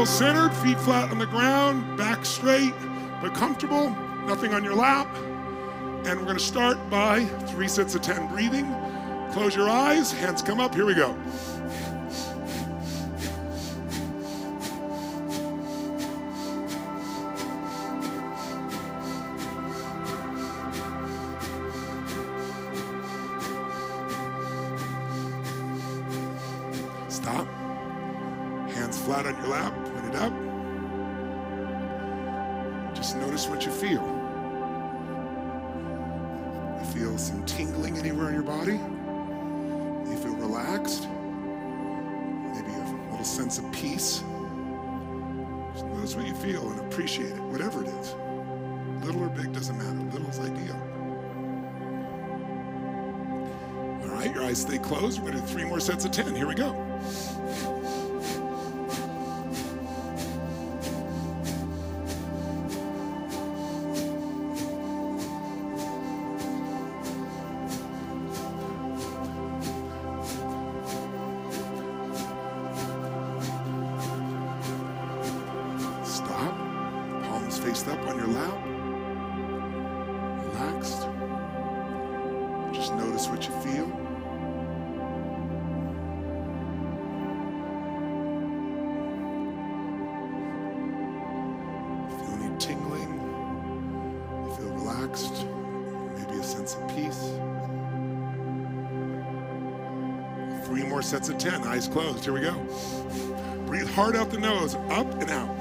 Feel centered, feet flat on the ground, back straight, but comfortable, nothing on your lap. And we're gonna start by three sets of 10 breathing. Close your eyes, hands come up, here we go. Feel some tingling anywhere in your body? You feel relaxed? Maybe a little sense of peace? Just notice what you feel and appreciate it, whatever it is. Little or big doesn't matter. Little is ideal. All right, your eyes stay closed. We're going to do three more sets of 10. Here we go. Sense of peace? Three more sets of 10, eyes closed. Here we go. Breathe hard out the nose, up and out.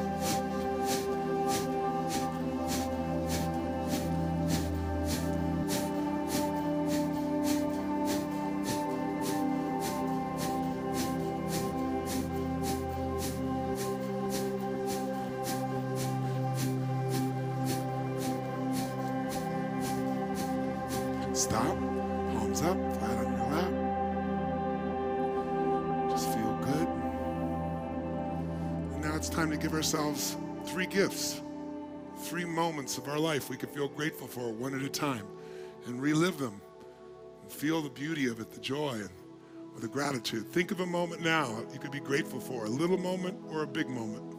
Stop. Palms up, flat on your lap. Just feel good. And now it's time to give ourselves three gifts, three moments of our life we could feel grateful for one at a time and relive them and feel the beauty of it, the joy and the gratitude. Think of a moment now you could be grateful for, a little moment or a big moment.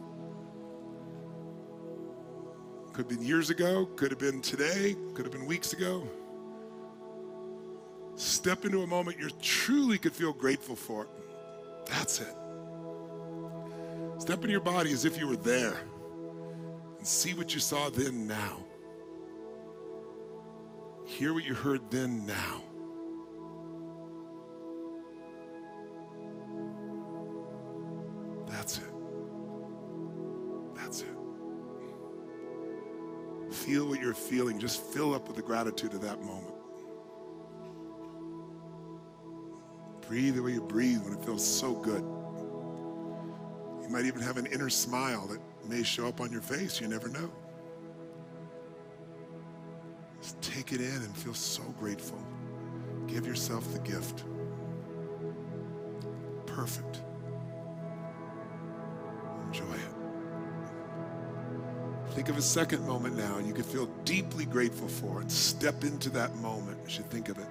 Could have been years ago, could have been today, could have been weeks ago. Step into a moment you truly could feel grateful for. That's it. Step into your body as if you were there and see what you saw then now. Hear what you heard then now. That's it. That's it. Feel what you're feeling. Just fill up with the gratitude of that moment. Breathe the way you breathe when it feels so good. You might even have an inner smile that may show up on your face. You never know. Just take it in and feel so grateful. Give yourself the gift. Perfect. Enjoy it. Think of a second moment now you can feel deeply grateful for it. Step into that moment as you think of it.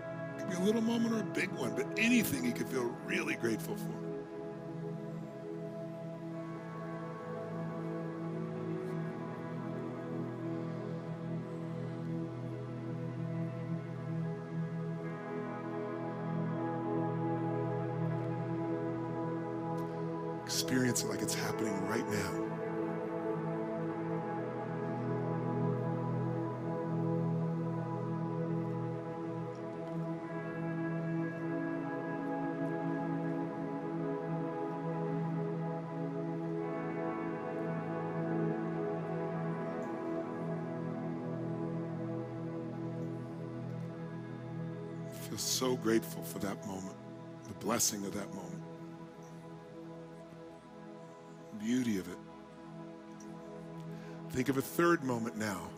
Could be a little moment or a big one, but anything you can feel really grateful for. Feel so grateful for that moment, the blessing of that moment, beauty of it. Think of a third moment now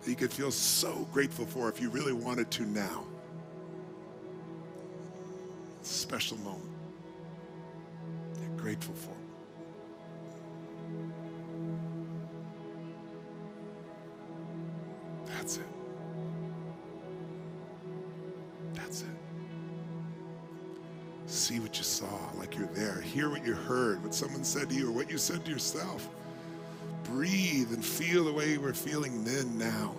that you could feel so grateful for if you really wanted to now. Special moment. You're grateful for. What someone said to you, or what you said to yourself. Breathe and feel the way you were feeling then, now.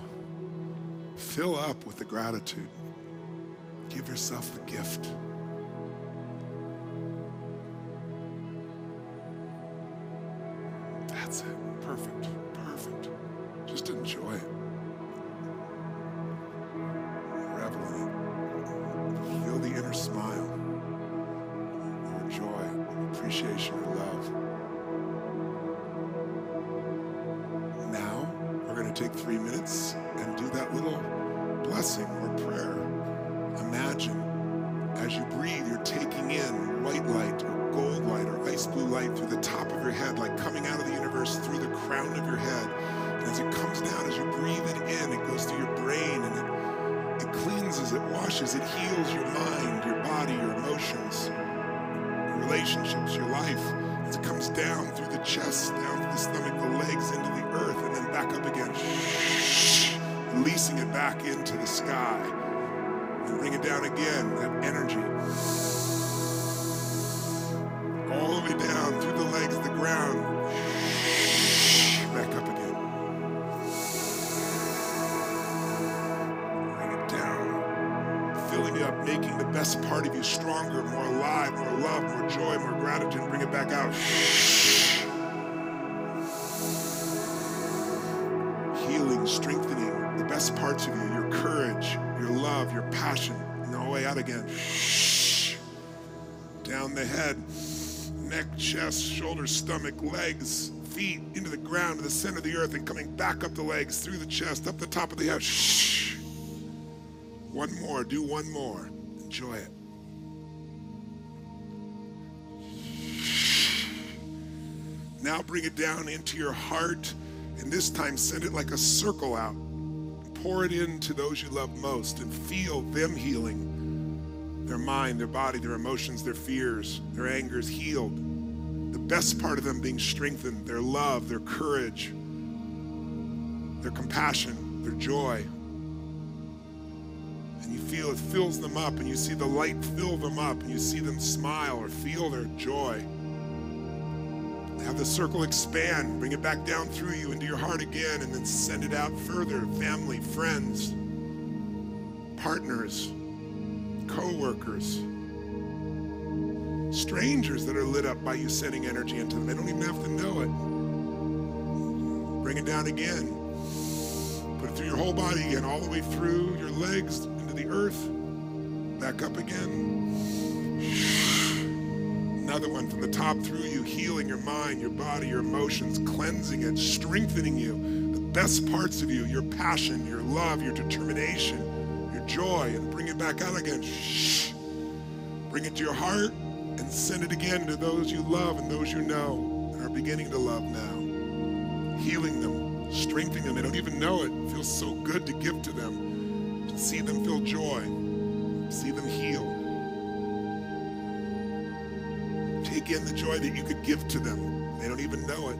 Fill up with the gratitude. Give yourself the gift. Three minutes and do that little blessing or prayer. Imagine as you breathe, you're taking in white light or gold light or ice blue light through the top of your head, like coming out of the universe through the crown of your head. And as it comes down, as you breathe it in, it goes through your brain and it, it cleanses, it washes, it heals your mind, your body, your emotions, your relationships, your life. As it comes down through the chest, down through the stomach, the legs, into back up again. Releasing it back into the sky. And bring it down again, that energy. All the way down through the legs, the ground. Back up again. Bring it down. Filling you up, making the best part of you stronger, more alive, more love, more joy, more gratitude. Bring it back out. Best parts of you, your courage, your love, your passion. And all the way out again. Down the head, neck, chest, shoulders, stomach, legs, feet, into the ground, to the center of the earth, and coming back up the legs, through the chest, up the top of the head. Shh. One more, do one more. Enjoy it. Now bring it down into your heart, and this time send it like a circle out. Pour it into those you love most and feel them healing their mind, their body, their emotions, their fears, their angers healed. The best part of them being strengthened, their love, their courage, their compassion, their joy. And you feel it fills them up, and you see the light fill them up, and you see them smile or feel their joy. Have the circle expand, bring it back down through you into your heart again, and then send it out further. Family, friends, partners, co-workers, strangers that are lit up by you sending energy into them. They don't even have to know it. Bring it down again. Put it through your whole body again, all the way through your legs into the earth. Back up again. Another one from the top through you, healing your mind, your body, your emotions, cleansing it, strengthening you. The best parts of you, your passion, your love, your determination, your joy, and bring it back out again. Shh. Bring it to your heart and send it again to those you love and those you know and are beginning to love now. Healing them, strengthening them. They don't even know it. It feels so good to give to them, to see them feel joy, see them heal. Take in the joy that you could give to them. They don't even know it.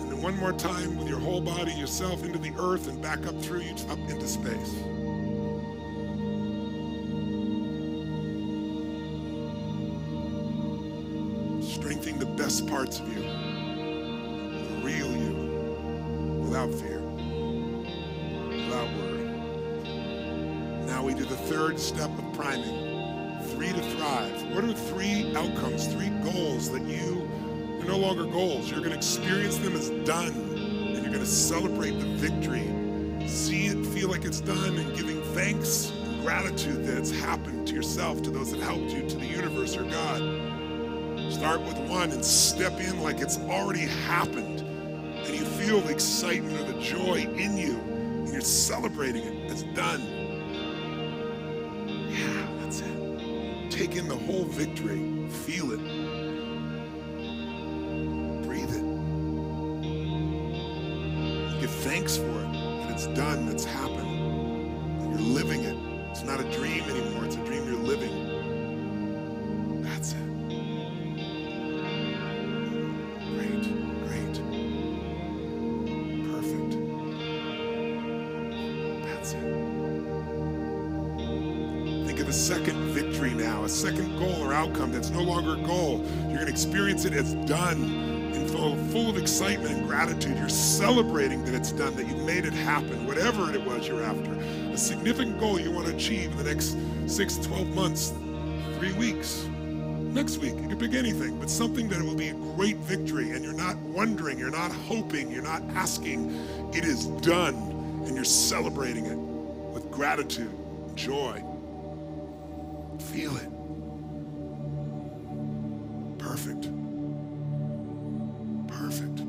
And then one more time with your whole body, yourself into the earth and back up through you, up into space. Strengthening the best parts of you, the real you, without fear, without worry. Now we do the third step of priming three to thrive. What are three outcomes, three goals that you are no longer goals? You're going to experience them as done, and you're going to celebrate the victory. See it, feel like it's done, and giving thanks and gratitude that it's happened to yourself, to those that helped you, to the universe or God. Start with one and step in like it's already happened, and you feel the excitement or the joy in you, and you're celebrating it. It's done. Take in the whole victory. Feel it. Breathe it. Give thanks for it. That it's done. That's happened. And you're living it. It's not a dream anymore. It's a dream you're living. That's it. Great. Great. Perfect. That's it. Second victory now, a second goal or outcome that's no longer a goal. You're going to experience it as done and full, of excitement and gratitude. You're celebrating that it's done, that you've made it happen, whatever it was you're after. A significant goal you want to achieve in the next six, 12 months, three weeks next week. You can pick anything, but something that will be a great victory. And you're not wondering, you're not hoping, you're not asking. It is done, and you're celebrating it with gratitude, joy. Feel it. Perfect. Perfect.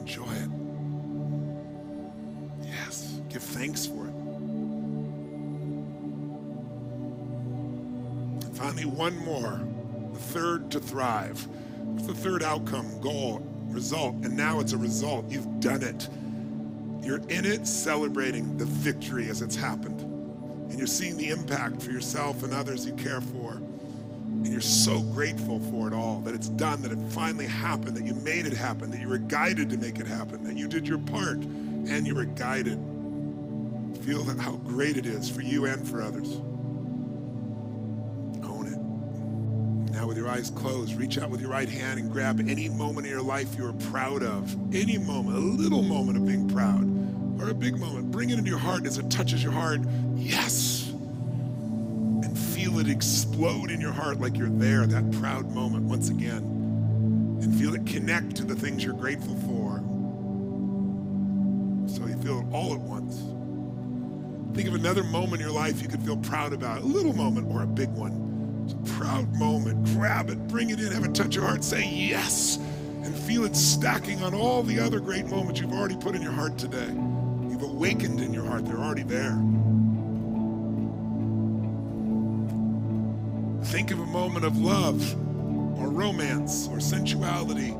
Enjoy it. Yes. Give thanks for it. And finally, one more. The third to thrive. What's the third outcome, goal, result? And now it's a result. You've done it. You're in it celebrating the victory as it's happened. And you're seeing the impact for yourself and others you care for. And you're so grateful for it all, that it's done, that it finally happened, that you made it happen, that you were guided to make it happen, that you did your part and you were guided. Feel that how great it is for you and for others. Own it. Now, with your eyes closed, reach out with your right hand and grab any moment in your life you are proud of. Any moment, a little moment of being proud, or a big moment. Bring it into your heart as it touches your heart. Yes. And feel it explode in your heart like you're there, that proud moment once again. And feel it connect to the things you're grateful for. So you feel it all at once. Think of another moment in your life you could feel proud about, a little moment or a big one. It's a proud moment. Grab it, bring it in, have it touch your heart, say yes, and feel it stacking on all the other great moments you've already put in your heart today. You've awakened in your heart, they're already there. Think of a moment of love or romance or sensuality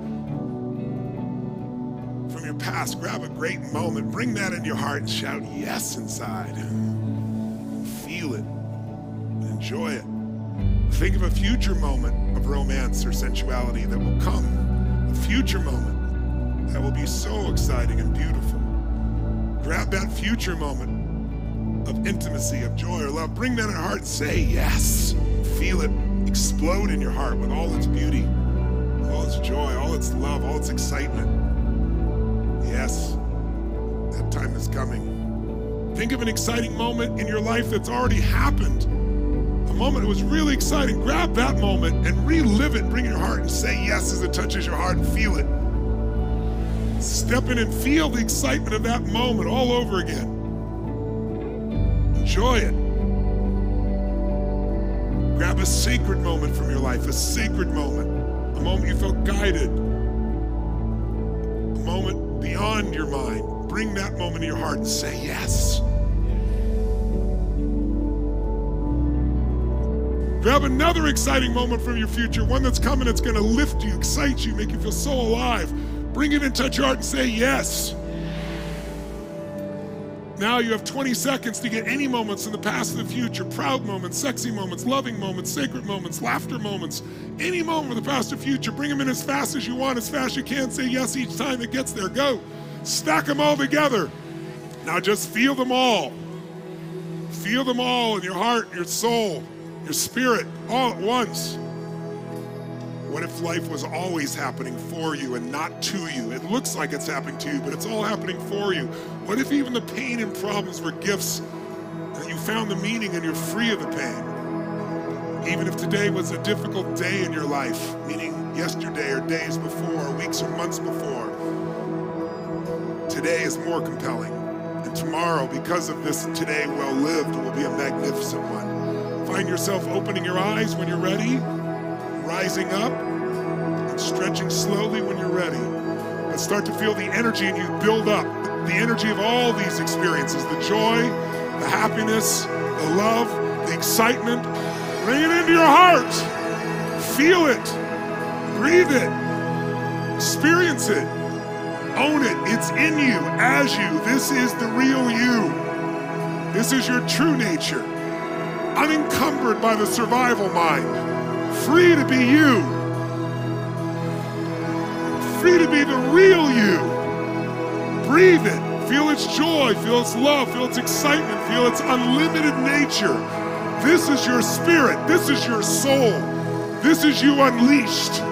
from your past. Grab a great moment, bring that in your heart, and shout yes inside. Feel it enjoy it. Think of a future moment of romance or sensuality that will come, a future moment that will be so exciting and beautiful. Grab that future moment of intimacy, of joy or love. Bring that in your heart. Say yes. Feel it explode in your heart with all its beauty, all its joy, all its love, all its excitement. Yes, that time is coming. Think of an exciting moment in your life that's already happened. A moment that was really exciting. Grab that moment and relive it. Bring it your heart and say yes as it touches your heart and feel it. Step in and feel the excitement of that moment all over again. Enjoy it. Grab a sacred moment from your life, a sacred moment, a moment you felt guided, a moment beyond your mind. Bring that moment to your heart and say yes. Grab another exciting moment from your future, one that's coming that's going to lift you, excite you, make you feel so alive. Bring it touch your heart and say yes. Now you have 20 seconds to get any moments in the past and the future proud moments, sexy moments, loving moments, sacred moments, laughter moments, any moment from the past or future. Bring them in as fast as you want, as fast as you can. Say yes each time it gets there. Go. Stack them all together. Now just feel them all. Feel them all in your heart, your soul, your spirit, all at once. What if life was always happening for you and not to you? It looks like it's happening to you, but it's all happening for you. What if even the pain and problems were gifts and you found the meaning and you're free of the pain? Even if today was a difficult day in your life, meaning yesterday or days before, or weeks or months before, today is more compelling. And tomorrow, because of this today well lived, will be a magnificent one. Find yourself opening your eyes when you're ready rising up and stretching slowly when you're ready. But start to feel the energy in you build up the energy of all these experiences the joy, the happiness, the love, the excitement. Bring it into your heart. Feel it. Breathe it. Experience it. Own it. It's in you, as you. This is the real you. This is your true nature, unencumbered by the survival mind free to be you, free to be the real you. Breathe it. Feel its joy, feel its love, feel its excitement, feel its unlimited nature. This is your spirit. This is your soul. This is you unleashed.